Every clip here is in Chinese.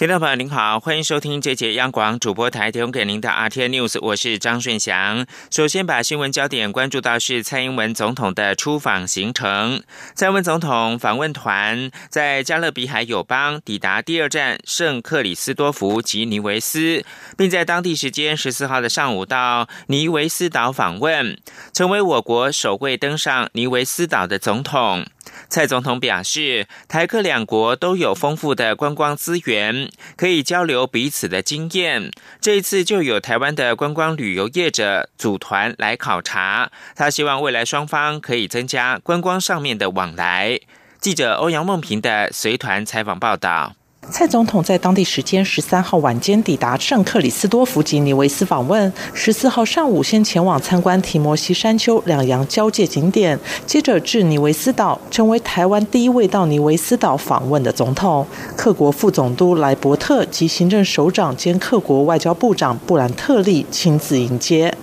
听众朋友您好，欢迎收听这节央广主播台提供给您的 RT News，我是张顺祥。首先把新闻焦点关注到是蔡英文总统的出访行程。蔡英文总统访问团在加勒比海友邦抵达第二站圣克里斯多福及尼维斯，并在当地时间十四号的上午到尼维斯岛访问，成为我国首位登上尼维斯岛的总统。蔡总统表示，台客两国都有丰富的观光资源，可以交流彼此的经验。这一次就有台湾的观光旅游业者组团来考察，他希望未来双方可以增加观光上面的往来。记者欧阳梦平的随团采访报道。蔡总统在当地时间十三号晚间抵达圣克里斯多福及尼维斯访问，十四号上午先前往参观提摩西山丘两洋交界景点，接着至尼维斯岛，成为台湾第一位到尼维斯岛访问的总统。克国副总督莱伯特及行政首长兼克国外交部长布兰特利亲自迎接。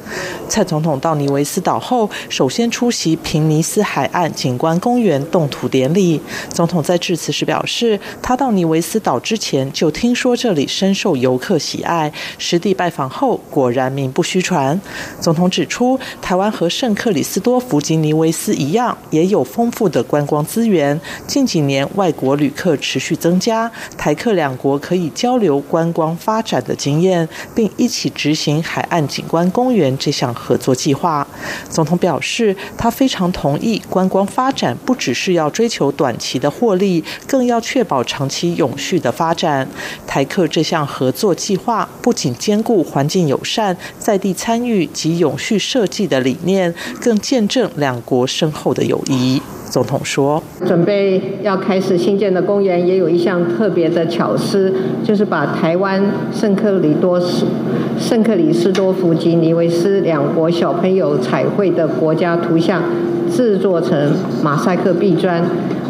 蔡总统到尼维斯岛后，首先出席平尼斯海岸景观公园动土典礼。总统在致辞时表示，他到尼维斯岛。之前就听说这里深受游客喜爱，实地拜访后果然名不虚传。总统指出，台湾和圣克里斯多福吉尼维斯一样，也有丰富的观光资源。近几年外国旅客持续增加，台客两国可以交流观光发展的经验，并一起执行海岸景观公园这项合作计划。总统表示，他非常同意观光发展不只是要追求短期的获利，更要确保长期永续的。的发展，台客这项合作计划不仅兼顾环境友善、在地参与及永续设计的理念，更见证两国深厚的友谊。总统说：“准备要开始新建的公园，也有一项特别的巧思，就是把台湾圣克里多斯、圣克里斯多夫及尼维斯两国小朋友彩绘的国家图像制作成马赛克壁砖。”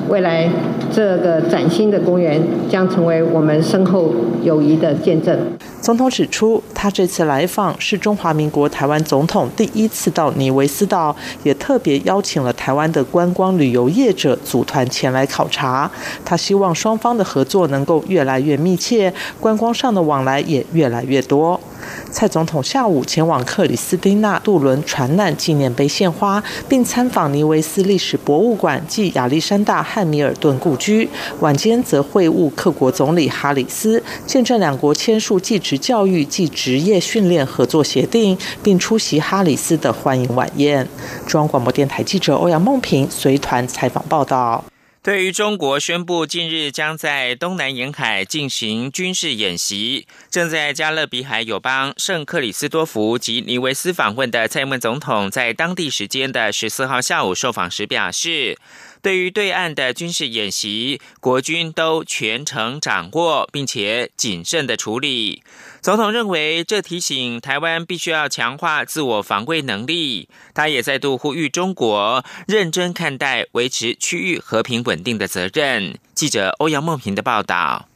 未来这个崭新的公园将成为我们深厚友谊的见证。总统指出，他这次来访是中华民国台湾总统第一次到尼维斯岛，也特别邀请了台湾的观光旅游业者组团前来考察。他希望双方的合作能够越来越密切，观光上的往来也越来越多。蔡总统下午前往克里斯汀娜渡轮船难纪念碑献花，并参访尼维斯历史博物馆暨亚历山大汉密尔顿故居。晚间则会晤克国总理哈里斯，见证两国签署继职教育暨职业训练合作协定，并出席哈里斯的欢迎晚宴。中央广播电台记者欧阳梦平随团采访报道。对于中国宣布近日将在东南沿海进行军事演习，正在加勒比海友邦圣克里斯多福及尼维斯访问的蔡英文总统，在当地时间的十四号下午受访时表示。对于对岸的军事演习，国军都全程掌握，并且谨慎的处理。总统认为，这提醒台湾必须要强化自我防卫能力。他也再度呼吁中国认真看待维持区域和平稳定的责任。记者欧阳梦平的报道。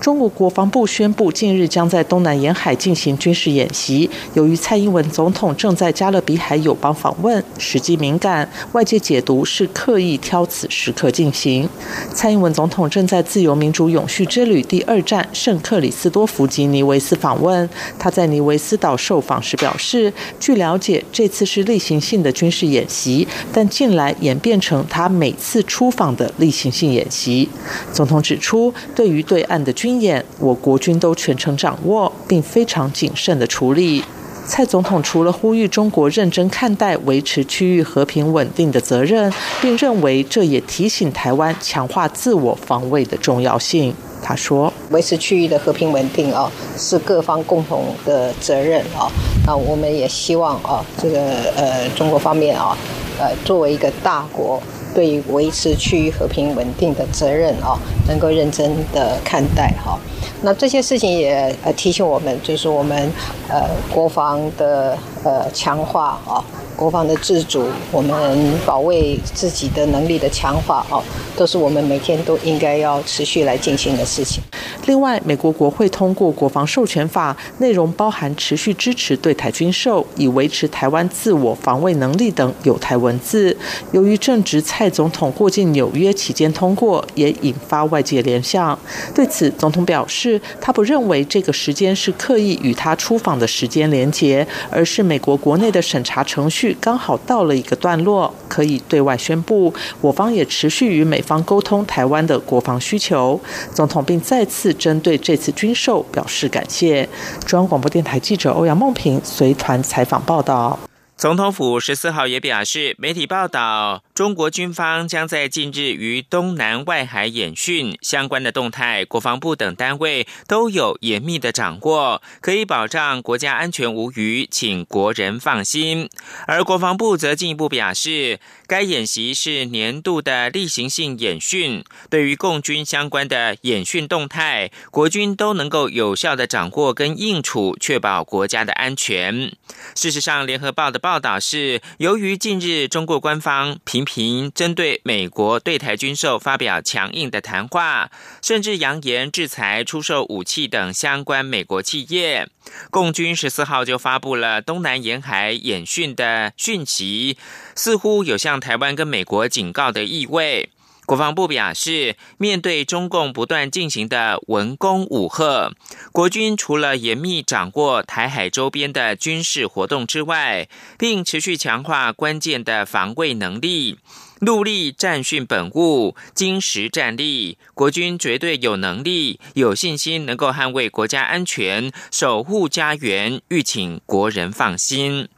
中国国防部宣布，近日将在东南沿海进行军事演习。由于蔡英文总统正在加勒比海友邦访问，时机敏感，外界解读是刻意挑此时刻进行。蔡英文总统正在自由民主永续之旅第二站圣克里斯多福及尼维斯访问。他在尼维斯岛受访时表示，据了解，这次是例行性的军事演习，但近来演变成他每次出访的例行性演习。总统指出，对于对岸的军军演，我国军都全程掌握，并非常谨慎的处理。蔡总统除了呼吁中国认真看待维持区域和平稳定的责任，并认为这也提醒台湾强化自我防卫的重要性。他说：“维持区域的和平稳定啊，是各方共同的责任啊。那我们也希望啊，这个呃中国方面啊，呃作为一个大国。”对于维持区域和平稳定的责任啊，能够认真的看待哈。那这些事情也呃提醒我们，就是我们呃国防的呃强化啊，国防的自主，我们保卫自己的能力的强化哦，都是我们每天都应该要持续来进行的事情。另外，美国国会通过国防授权法，内容包含持续支持对台军售，以维持台湾自我防卫能力等有台文字。由于正值蔡总统过境纽约期间通过，也引发外界联想。对此，总统表示，他不认为这个时间是刻意与他出访的时间连结，而是美国国内的审查程序刚好到了一个段落，可以对外宣布。我方也持续与美方沟通台湾的国防需求。总统并再次针对这次军售表示感谢。中央广播电台记者欧阳梦平随团采访报道。总统府十四号也表示，媒体报道，中国军方将在近日于东南外海演训相关的动态，国防部等单位都有严密的掌握，可以保障国家安全无虞，请国人放心。而国防部则进一步表示，该演习是年度的例行性演训，对于共军相关的演训动态，国军都能够有效的掌握跟应处，确保国家的安全。事实上，联合报的。报道是，由于近日中国官方频平针对美国对台军售发表强硬的谈话，甚至扬言制裁出售武器等相关美国企业，共军十四号就发布了东南沿海演训的讯息，似乎有向台湾跟美国警告的意味。国防部表示，面对中共不断进行的文攻武吓，国军除了严密掌握台海周边的军事活动之外，并持续强化关键的防卫能力，努力战训本务，精实战力。国军绝对有能力、有信心，能够捍卫国家安全，守护家园，欲请国人放心。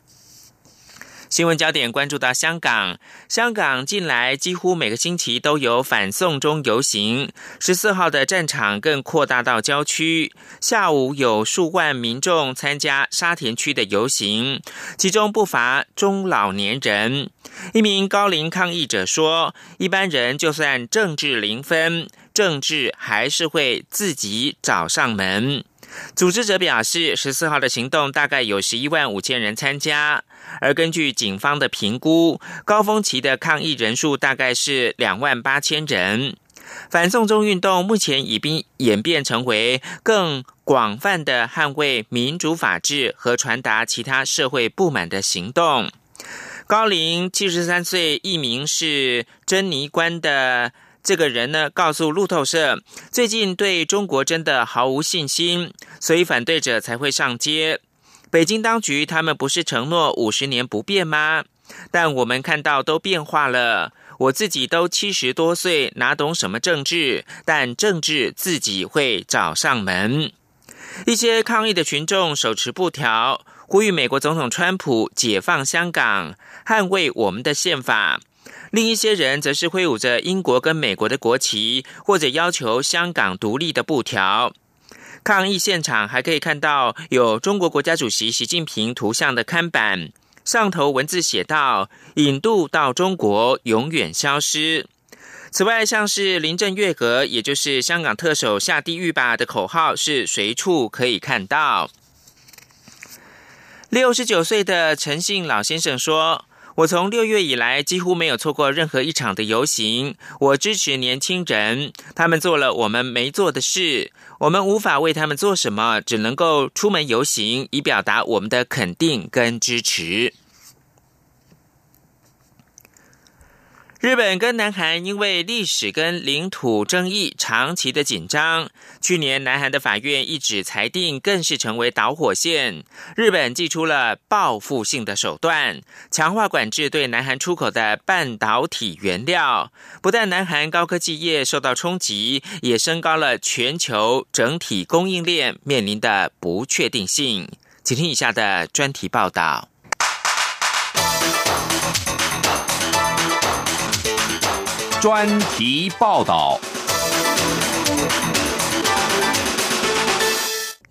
新闻焦点关注到香港，香港近来几乎每个星期都有反送中游行。十四号的战场更扩大到郊区，下午有数万民众参加沙田区的游行，其中不乏中老年人。一名高龄抗议者说：“一般人就算政治零分，政治还是会自己找上门。”组织者表示，十四号的行动大概有十一万五千人参加，而根据警方的评估，高峰期的抗议人数大概是两万八千人。反送中运动目前已经演变成为更广泛的捍卫民主法治和传达其他社会不满的行动。高龄七十三岁，一名是珍妮关的。这个人呢，告诉路透社，最近对中国真的毫无信心，所以反对者才会上街。北京当局他们不是承诺五十年不变吗？但我们看到都变化了。我自己都七十多岁，哪懂什么政治？但政治自己会找上门。一些抗议的群众手持布条，呼吁美国总统川普解放香港，捍卫我们的宪法。另一些人则是挥舞着英国跟美国的国旗，或者要求香港独立的布条。抗议现场还可以看到有中国国家主席习近平图像的看板，上头文字写道：“引渡到中国，永远消失。”此外，像是林郑月娥，也就是香港特首下地狱吧的口号，是随处可以看到。六十九岁的陈姓老先生说。我从六月以来几乎没有错过任何一场的游行。我支持年轻人，他们做了我们没做的事，我们无法为他们做什么，只能够出门游行，以表达我们的肯定跟支持。日本跟南韩因为历史跟领土争议长期的紧张，去年南韩的法院一纸裁定更是成为导火线。日本祭出了报复性的手段，强化管制对南韩出口的半导体原料。不但南韩高科技业受到冲击，也升高了全球整体供应链面临的不确定性。请听以下的专题报道。专题报道：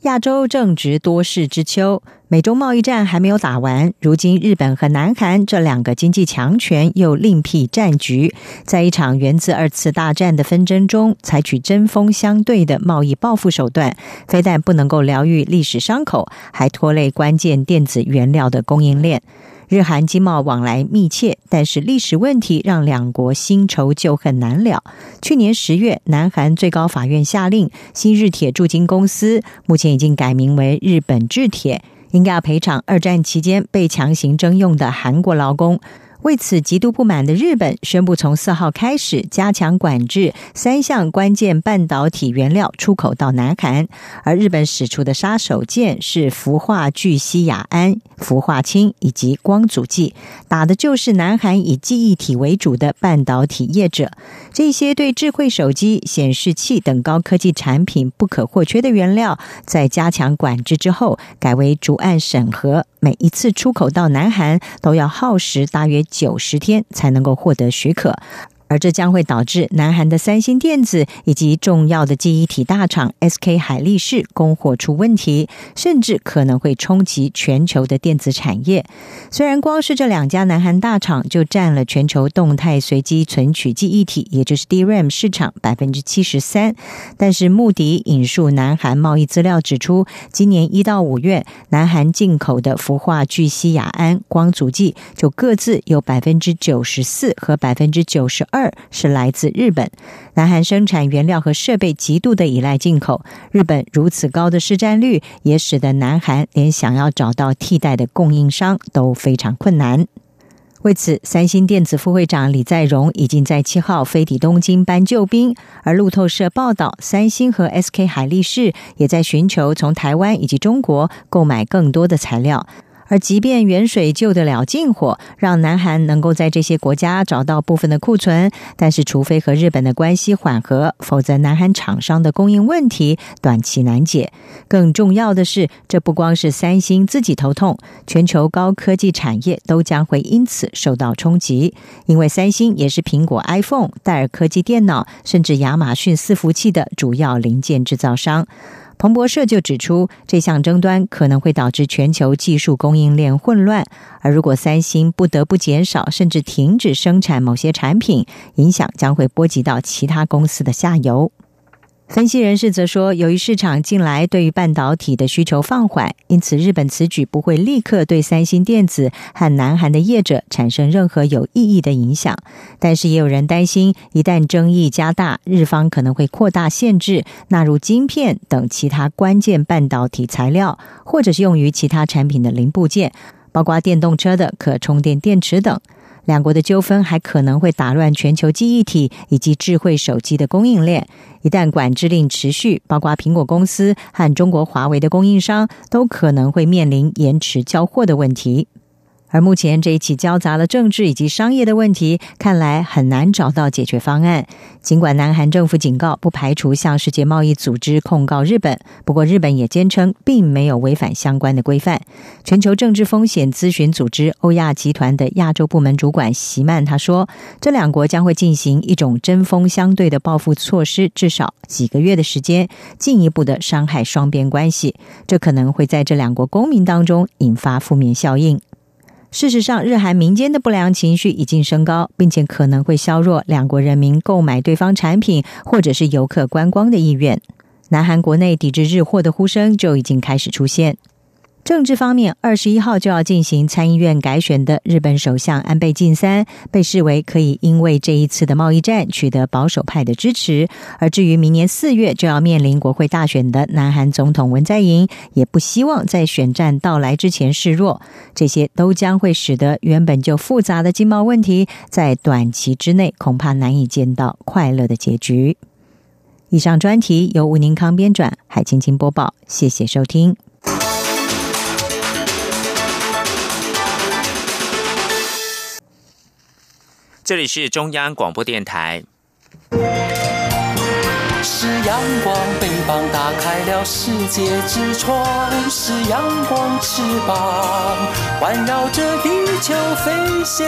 亚洲正值多事之秋，美中贸易战还没有打完，如今日本和南韩这两个经济强权又另辟战局，在一场源自二次大战的纷争中，采取针锋相对的贸易报复手段，非但不能够疗愈历史伤口，还拖累关键电子原料的供应链。日韩经贸往来密切，但是历史问题让两国新仇旧恨难了。去年十月，南韩最高法院下令，新日铁驻京公司目前已经改名为日本制铁，应该要赔偿二战期间被强行征用的韩国劳工。为此极度不满的日本宣布，从四号开始加强管制三项关键半导体原料出口到南韩。而日本使出的杀手锏是氟化聚烯亚胺、氟化氢以及光阻剂，打的就是南韩以记忆体为主的半导体业者。这些对智慧手机、显示器等高科技产品不可或缺的原料，在加强管制之后，改为逐案审核。每一次出口到南韩都要耗时大约九十天才能够获得许可。而这将会导致南韩的三星电子以及重要的记忆体大厂 SK 海力士供货出问题，甚至可能会冲击全球的电子产业。虽然光是这两家南韩大厂就占了全球动态随机存取记忆体，也就是 DRAM 市场百分之七十三，但是穆迪引述南韩贸易资料指出，今年一到五月，南韩进口的氟化聚烯亚胺、光阻剂就各自有百分之九十四和百分之九十二。二是来自日本，南韩生产原料和设备极度的依赖进口，日本如此高的市占率，也使得南韩连想要找到替代的供应商都非常困难。为此，三星电子副会长李在镕已经在七号飞抵东京搬救兵，而路透社报道，三星和 SK 海力士也在寻求从台湾以及中国购买更多的材料。而即便远水救得了近火，让南韩能够在这些国家找到部分的库存，但是除非和日本的关系缓和，否则南韩厂商的供应问题短期难解。更重要的是，这不光是三星自己头痛，全球高科技产业都将会因此受到冲击，因为三星也是苹果 iPhone、戴尔科技电脑，甚至亚马逊伺服器的主要零件制造商。彭博社就指出，这项争端可能会导致全球技术供应链混乱，而如果三星不得不减少甚至停止生产某些产品，影响将会波及到其他公司的下游。分析人士则说，由于市场近来对于半导体的需求放缓，因此日本此举不会立刻对三星电子和南韩的业者产生任何有意义的影响。但是，也有人担心，一旦争议加大，日方可能会扩大限制，纳入晶片等其他关键半导体材料，或者是用于其他产品的零部件，包括电动车的可充电电池等。两国的纠纷还可能会打乱全球记忆体以及智慧手机的供应链。一旦管制令持续，包括苹果公司和中国华为的供应商都可能会面临延迟交货的问题。而目前这一起交杂了政治以及商业的问题，看来很难找到解决方案。尽管南韩政府警告不排除向世界贸易组织控告日本，不过日本也坚称并没有违反相关的规范。全球政治风险咨询组织欧亚集团的亚洲部门主管席曼他说：“这两国将会进行一种针锋相对的报复措施，至少几个月的时间，进一步的伤害双边关系。这可能会在这两国公民当中引发负面效应。”事实上，日韩民间的不良情绪已经升高，并且可能会削弱两国人民购买对方产品或者是游客观光的意愿。南韩国内抵制日货的呼声就已经开始出现。政治方面，二十一号就要进行参议院改选的日本首相安倍晋三被视为可以因为这一次的贸易战取得保守派的支持。而至于明年四月就要面临国会大选的南韩总统文在寅，也不希望在选战到来之前示弱。这些都将会使得原本就复杂的经贸问题在短期之内恐怕难以见到快乐的结局。以上专题由吴宁康编转，海青青播报，谢谢收听。这里是中央广播电台。是阳光，翅膀打开了世界之窗；是阳光，翅膀环绕着地球飞翔。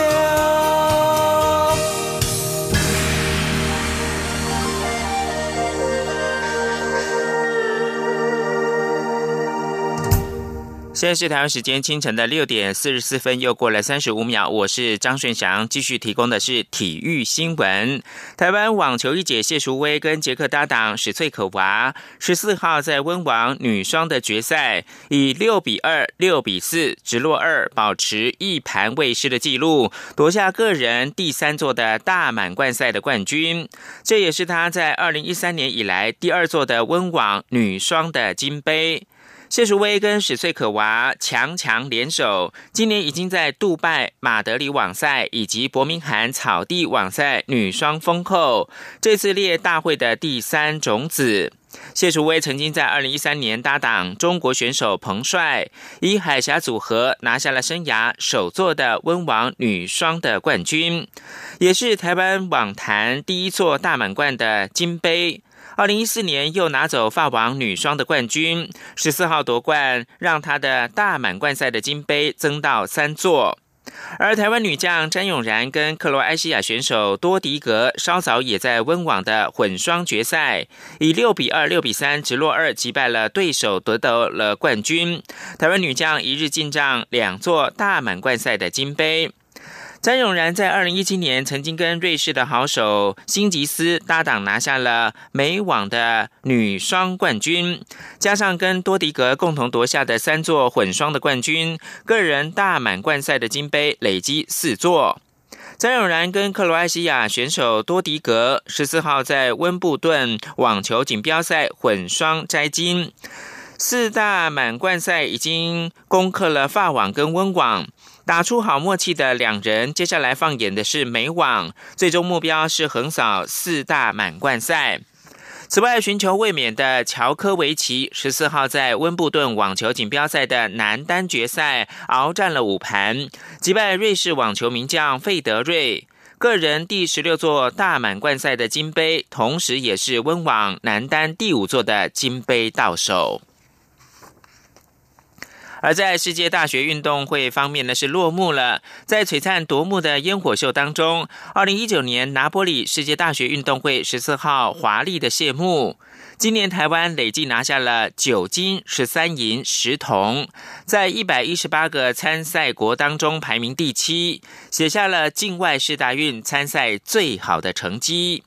现在是台湾时间清晨的六点四十四分，又过了三十五秒。我是张顺祥，继续提供的是体育新闻。台湾网球一姐谢淑薇跟捷克搭档史翠可娃十四号在温网女双的决赛，以六比二、六比四直落二，保持一盘未失的纪录，夺下个人第三座的大满贯赛的冠军。这也是她在二零一三年以来第二座的温网女双的金杯。谢淑薇跟史翠可娃强强联手，今年已经在杜拜马德里网赛以及伯明翰草地网赛女双封后，这次列大会的第三种子。谢淑薇曾经在二零一三年搭档中国选手彭帅，以海峡组合拿下了生涯首座的温网女双的冠军，也是台湾网坛第一座大满贯的金杯。二零一四年又拿走法网女双的冠军，十四号夺冠，让她的大满贯赛的金杯增到三座。而台湾女将詹永然跟克罗埃西亚选手多迪格稍早也在温网的混双决赛，以六比二、六比三直落二击败了对手，夺得了冠军。台湾女将一日进账两座大满贯赛的金杯。詹永然在二零一七年曾经跟瑞士的好手辛吉斯搭档拿下了美网的女双冠军，加上跟多迪格共同夺下的三座混双的冠军，个人大满贯赛的金杯累积四座。詹永然跟克罗埃西亚选手多迪格十四号在温布顿网球锦标赛混双摘金，四大满贯赛已经攻克了法网跟温网。打出好默契的两人，接下来放眼的是美网，最终目标是横扫四大满贯赛。此外，寻求卫冕的乔科维奇十四号在温布顿网球锦标赛的男单决赛鏖战了五盘，击败瑞士网球名将费德瑞，个人第十六座大满贯赛的金杯，同时也是温网男单第五座的金杯到手。而在世界大学运动会方面呢，是落幕了。在璀璨夺目的烟火秀当中，二零一九年拿波里世界大学运动会十四号华丽的谢幕。今年台湾累计拿下了九金十三银十铜，在一百一十八个参赛国当中排名第七，写下了境外世大运参赛最好的成绩。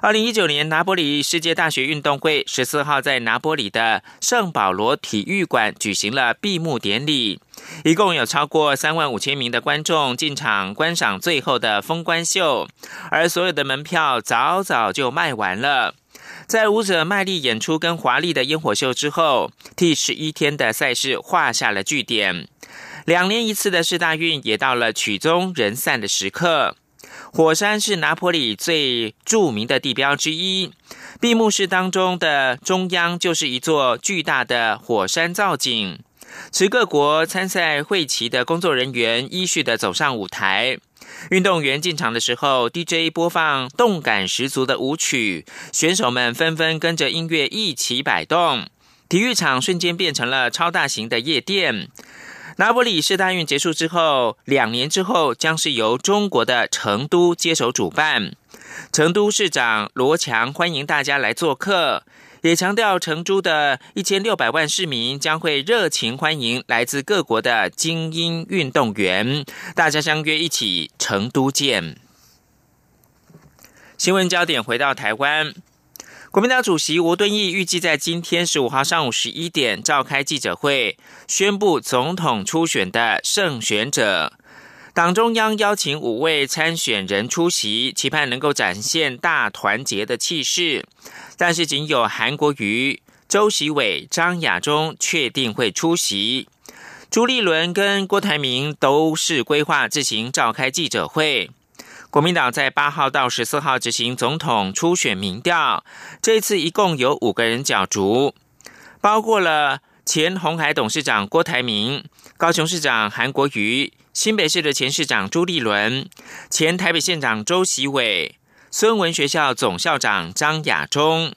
二零一九年拿波里世界大学运动会十四号在拿波里的圣保罗体育馆举行了闭幕典礼，一共有超过三万五千名的观众进场观赏最后的封关秀，而所有的门票早早就卖完了。在舞者卖力演出跟华丽的烟火秀之后，替十一天的赛事画下了句点。两年一次的世大运也到了曲终人散的时刻。火山是拿坡里最著名的地标之一。闭幕式当中的中央就是一座巨大的火山造景。持各国参赛会旗的工作人员依序的走上舞台。运动员进场的时候，DJ 播放动感十足的舞曲，选手们纷纷跟着音乐一起摆动，体育场瞬间变成了超大型的夜店。拿波里世大运结束之后，两年之后将是由中国的成都接手主办。成都市长罗强欢迎大家来做客，也强调成都的一千六百万市民将会热情欢迎来自各国的精英运动员，大家相约一起成都见。新闻焦点回到台湾。国民党主席吴敦义预计在今天十五号上午十一点召开记者会，宣布总统初选的胜选者。党中央邀请五位参选人出席，期盼能够展现大团结的气势。但是仅有韩国瑜、周习伟、张亚中确定会出席，朱立伦跟郭台铭都是规划自行召开记者会。国民党在八号到十四号执行总统初选民调，这次一共有五个人角逐，包括了前红海董事长郭台铭、高雄市长韩国瑜、新北市的前市长朱立伦、前台北县长周习伟、孙文学校总校长张亚中。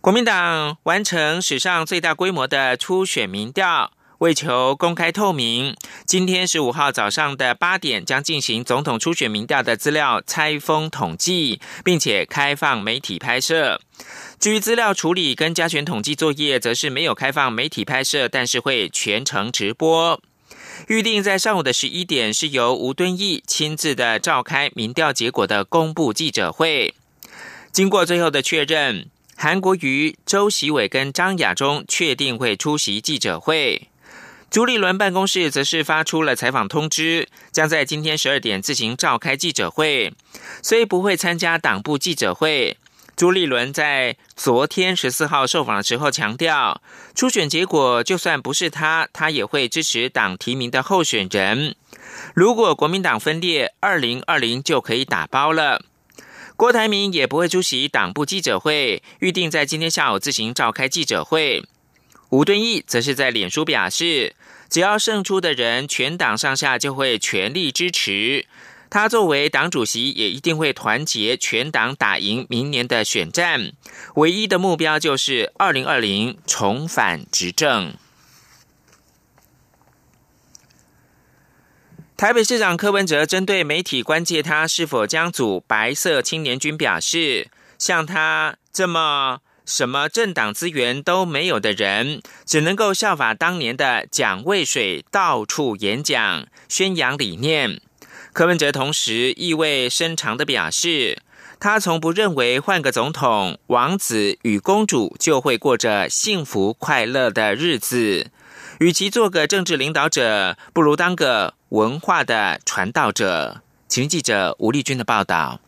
国民党完成史上最大规模的初选民调。为求公开透明，今天十五号早上的八点将进行总统初选民调的资料拆封统计，并且开放媒体拍摄。至于资料处理跟加权统计作业，则是没有开放媒体拍摄，但是会全程直播。预定在上午的十一点，是由吴敦义亲自的召开民调结果的公布记者会。经过最后的确认，韩国瑜、周习伟跟张亚中确定会出席记者会。朱立伦办公室则是发出了采访通知，将在今天十二点自行召开记者会，虽不会参加党部记者会。朱立伦在昨天十四号受访的时候强调，初选结果就算不是他，他也会支持党提名的候选人。如果国民党分裂，二零二零就可以打包了。郭台铭也不会出席党部记者会，预定在今天下午自行召开记者会。吴敦义则是在脸书表示，只要胜出的人，全党上下就会全力支持。他作为党主席，也一定会团结全党打赢明年的选战。唯一的目标就是二零二零重返执政。台北市长柯文哲针对媒体关切他是否将组白色青年军，表示像他这么。什么政党资源都没有的人，只能够效法当年的蒋渭水，到处演讲宣扬理念。柯文哲同时意味深长的表示，他从不认为换个总统，王子与公主就会过着幸福快乐的日子。与其做个政治领导者，不如当个文化的传道者。请记者吴丽君的报道。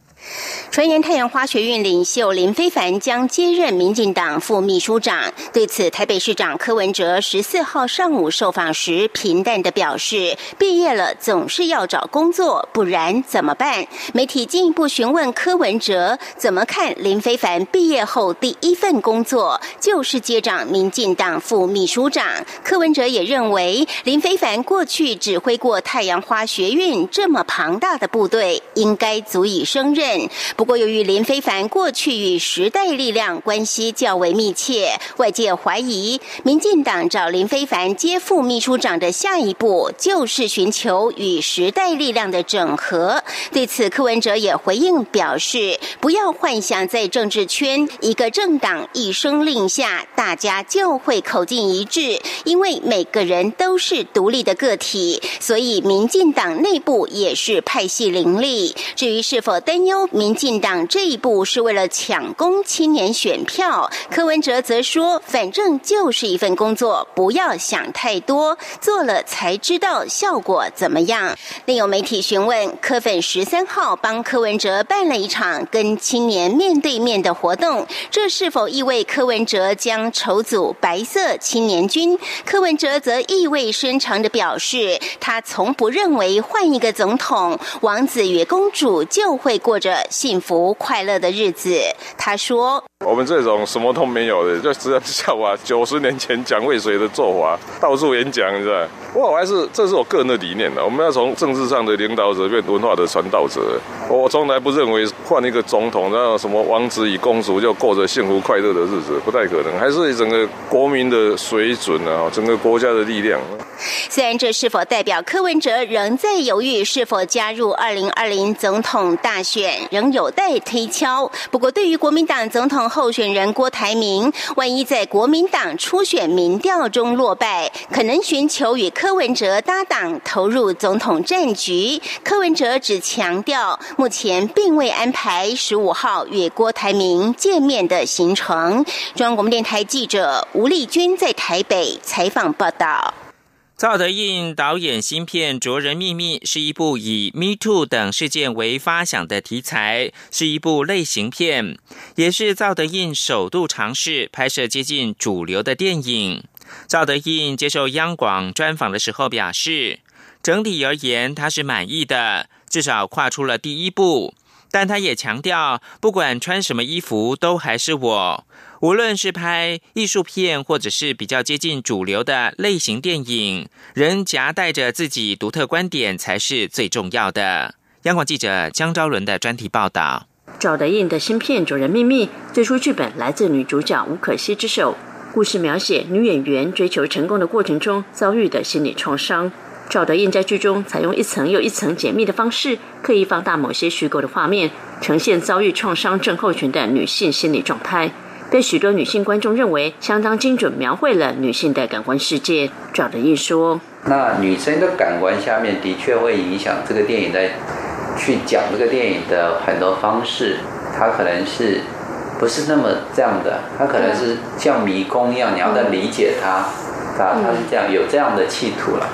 传言太阳花学运领袖林非凡将接任民进党副秘书长。对此，台北市长柯文哲十四号上午受访时，平淡的表示：“毕业了总是要找工作，不然怎么办？”媒体进一步询问柯文哲怎么看林非凡毕业后第一份工作就是接掌民进党副秘书长。柯文哲也认为，林非凡过去指挥过太阳花学运这么庞大的部队，应该足以胜任。不过，由于林非凡过去与时代力量关系较为密切，外界怀疑民进党找林非凡接副秘书长的下一步就是寻求与时代力量的整合。对此，柯文哲也回应表示：“不要幻想在政治圈一个政党一声令下，大家就会口径一致，因为每个人都是独立的个体，所以民进党内部也是派系林立。至于是否担忧？”民进党这一步是为了抢攻青年选票，柯文哲则说：“反正就是一份工作，不要想太多，做了才知道效果怎么样。”另有媒体询问，柯粉十三号帮柯文哲办了一场跟青年面对面的活动，这是否意味柯文哲将筹组白色青年军？柯文哲则意味深长的表示，他从不认为换一个总统，王子与公主就会过着。幸福快乐的日子，他说。我们这种什么都没有的，就只能效法九十年前蒋渭水的做法，到处演讲，是吧？我还是这是我个人的理念的。我们要从政治上的领导者变文化的传道者。我从来不认为换一个总统，然后什么王子与公主就过着幸福快乐的日子，不太可能。还是整个国民的水准啊，整个国家的力量。虽然这是否代表柯文哲仍在犹豫是否加入二零二零总统大选，仍有待推敲。不过，对于国民党总统。候选人郭台铭，万一在国民党初选民调中落败，可能寻求与柯文哲搭档，投入总统战局。柯文哲只强调，目前并未安排十五号与郭台铭见面的行程。中央广播电台记者吴丽君在台北采访报道。赵德胤导演新片《卓人秘密》是一部以 Me Too 等事件为发想的题材，是一部类型片，也是赵德胤首度尝试拍摄接近主流的电影。赵德胤接受央广专访的时候表示，整体而言他是满意的，至少跨出了第一步。但他也强调，不管穿什么衣服，都还是我。无论是拍艺术片，或者是比较接近主流的类型电影，人夹带着自己独特观点才是最重要的。央广记者江昭伦的专题报道：赵德胤的新片《主人秘密》最初剧本来自女主角吴可希之手，故事描写女演员追求成功的过程中遭遇的心理创伤。赵德胤在剧中采用一层又一层解密的方式，刻意放大某些虚构的画面，呈现遭遇创伤症候群的女性心理状态。被许多女性观众认为相当精准描绘了女性的感官世界。赵德胤说：“那女生的感官下面的确会影响这个电影在去讲这个电影的很多方式，它可能是不是那么这样的？它可能是像迷宫一样，你要在理解它，啊，它是这样有这样的企图了。”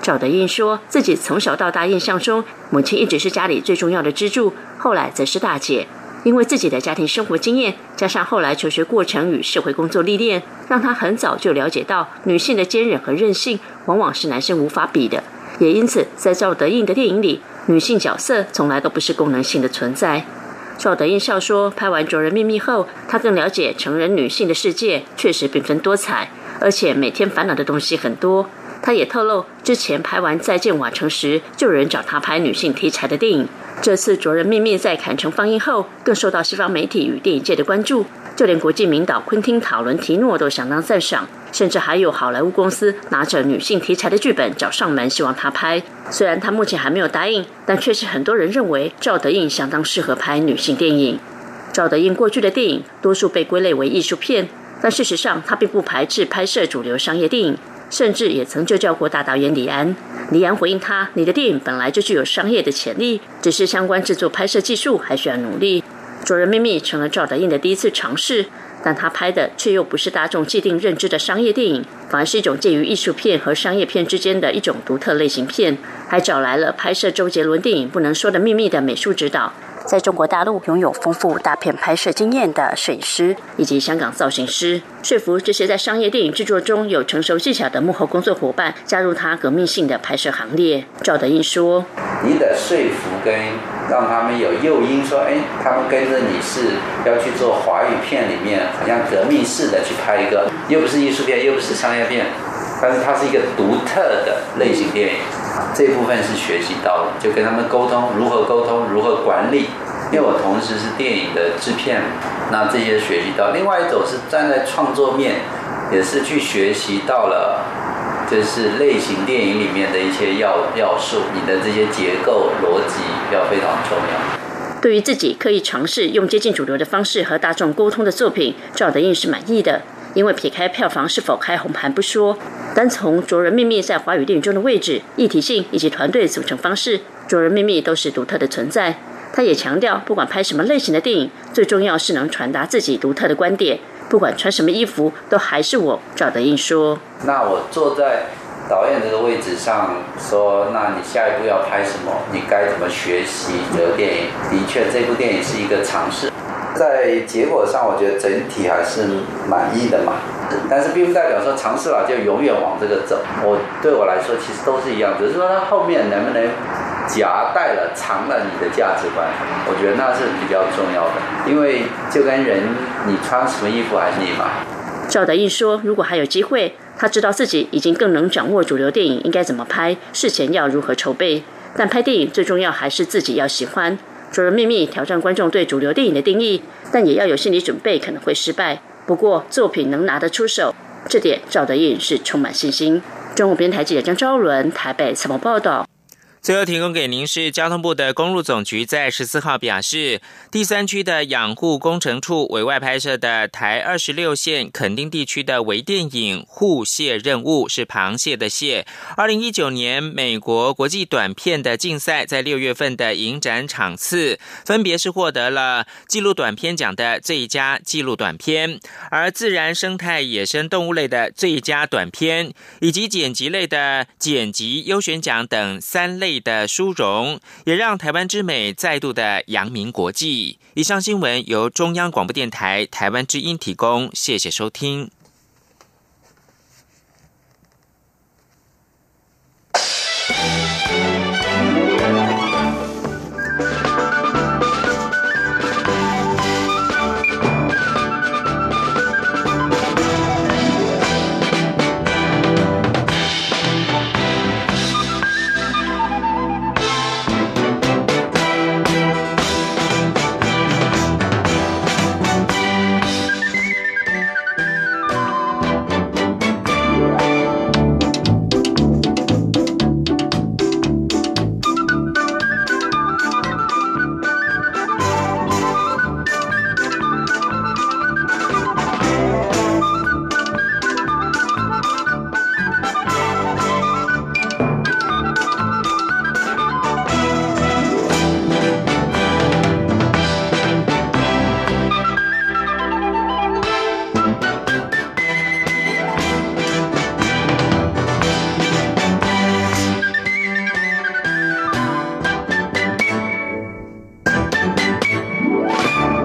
赵德胤说自己从小到大印象中，母亲一直是家里最重要的支柱，后来则是大姐。因为自己的家庭生活经验，加上后来求学过程与社会工作历练，让他很早就了解到女性的坚韧和韧性，往往是男生无法比的。也因此，在赵德胤的电影里，女性角色从来都不是功能性的存在。赵德胤笑说，拍完《卓人秘密》后，他更了解成人女性的世界确实缤纷多彩，而且每天烦恼的东西很多。他也透露，之前拍完《再见瓦城》时，就有人找他拍女性题材的电影。这次《卓人秘密》在坎城放映后，更受到西方媒体与电影界的关注，就连国际名导昆汀·塔伦提诺都相当赞赏，甚至还有好莱坞公司拿着女性题材的剧本找上门，希望他拍。虽然他目前还没有答应，但确实很多人认为赵德胤相当适合拍女性电影。赵德胤过去的电影多数被归类为艺术片，但事实上他并不排斥拍摄主流商业电影。甚至也曾就教过大导演李安，李安回应他：“你的电影本来就具有商业的潜力，只是相关制作拍摄技术还需要努力。”《卓人秘密》成了赵德胤的第一次尝试，但他拍的却又不是大众既定认知的商业电影，反而是一种介于艺术片和商业片之间的一种独特类型片，还找来了拍摄周杰伦电影《不能说的秘密》的美术指导。在中国大陆拥有丰富大片拍摄经验的摄影师以及香港造型师，说服这些在商业电影制作中有成熟技巧的幕后工作伙伴加入他革命性的拍摄行列。赵德胤说：“你的说服跟让他们有诱因，说，哎，他们跟着你是要去做华语片里面，好像革命式的去拍一个，又不是艺术片，又不是商业片，但是它是一个独特的类型电影。”这部分是学习到的，就跟他们沟通，如何沟通，如何管理。因为我同时是电影的制片，那这些学习到。另外一种是站在创作面，也是去学习到了，就是类型电影里面的一些要要素，你的这些结构逻辑要非常重要。对于自己可以尝试用接近主流的方式和大众沟通的作品，赵德胤是满意的。因为撇开票房是否开红盘不说，单从《卓人秘密》在华语电影中的位置、议题性以及团队组成方式，《卓人秘密》都是独特的存在。他也强调，不管拍什么类型的电影，最重要是能传达自己独特的观点。不管穿什么衣服，都还是我赵德胤说。那我坐在导演这个位置上说，那你下一步要拍什么？你该怎么学习这个电影？的确，这部电影是一个尝试。在结果上，我觉得整体还是满意的嘛。但是并不代表说尝试了就永远往这个走。我对我来说，其实都是一样，只是说它后面能不能夹带了、藏了你的价值观，我觉得那是比较重要的。因为就跟人，你穿什么衣服还是你嘛。赵德胤说：“如果还有机会，他知道自己已经更能掌握主流电影应该怎么拍，事前要如何筹备。但拍电影最重要还是自己要喜欢。”《主人秘密》挑战观众对主流电影的定义，但也要有心理准备，可能会失败。不过作品能拿得出手，这点赵德胤是充满信心。中国编台记者张昭伦台北采访报道。最后提供给您是交通部的公路总局在十四号表示，第三区的养护工程处委外拍摄的台二十六线垦丁地区的微电影《护蟹任务》是螃蟹的蟹。二零一九年美国国际短片的竞赛在六月份的影展场次，分别是获得了纪录短片奖的最佳纪录短片，而自然生态野生动物类的最佳短片，以及剪辑类的剪辑优选奖等三类。的殊荣，也让台湾之美再度的扬名国际。以上新闻由中央广播电台台湾之音提供，谢谢收听。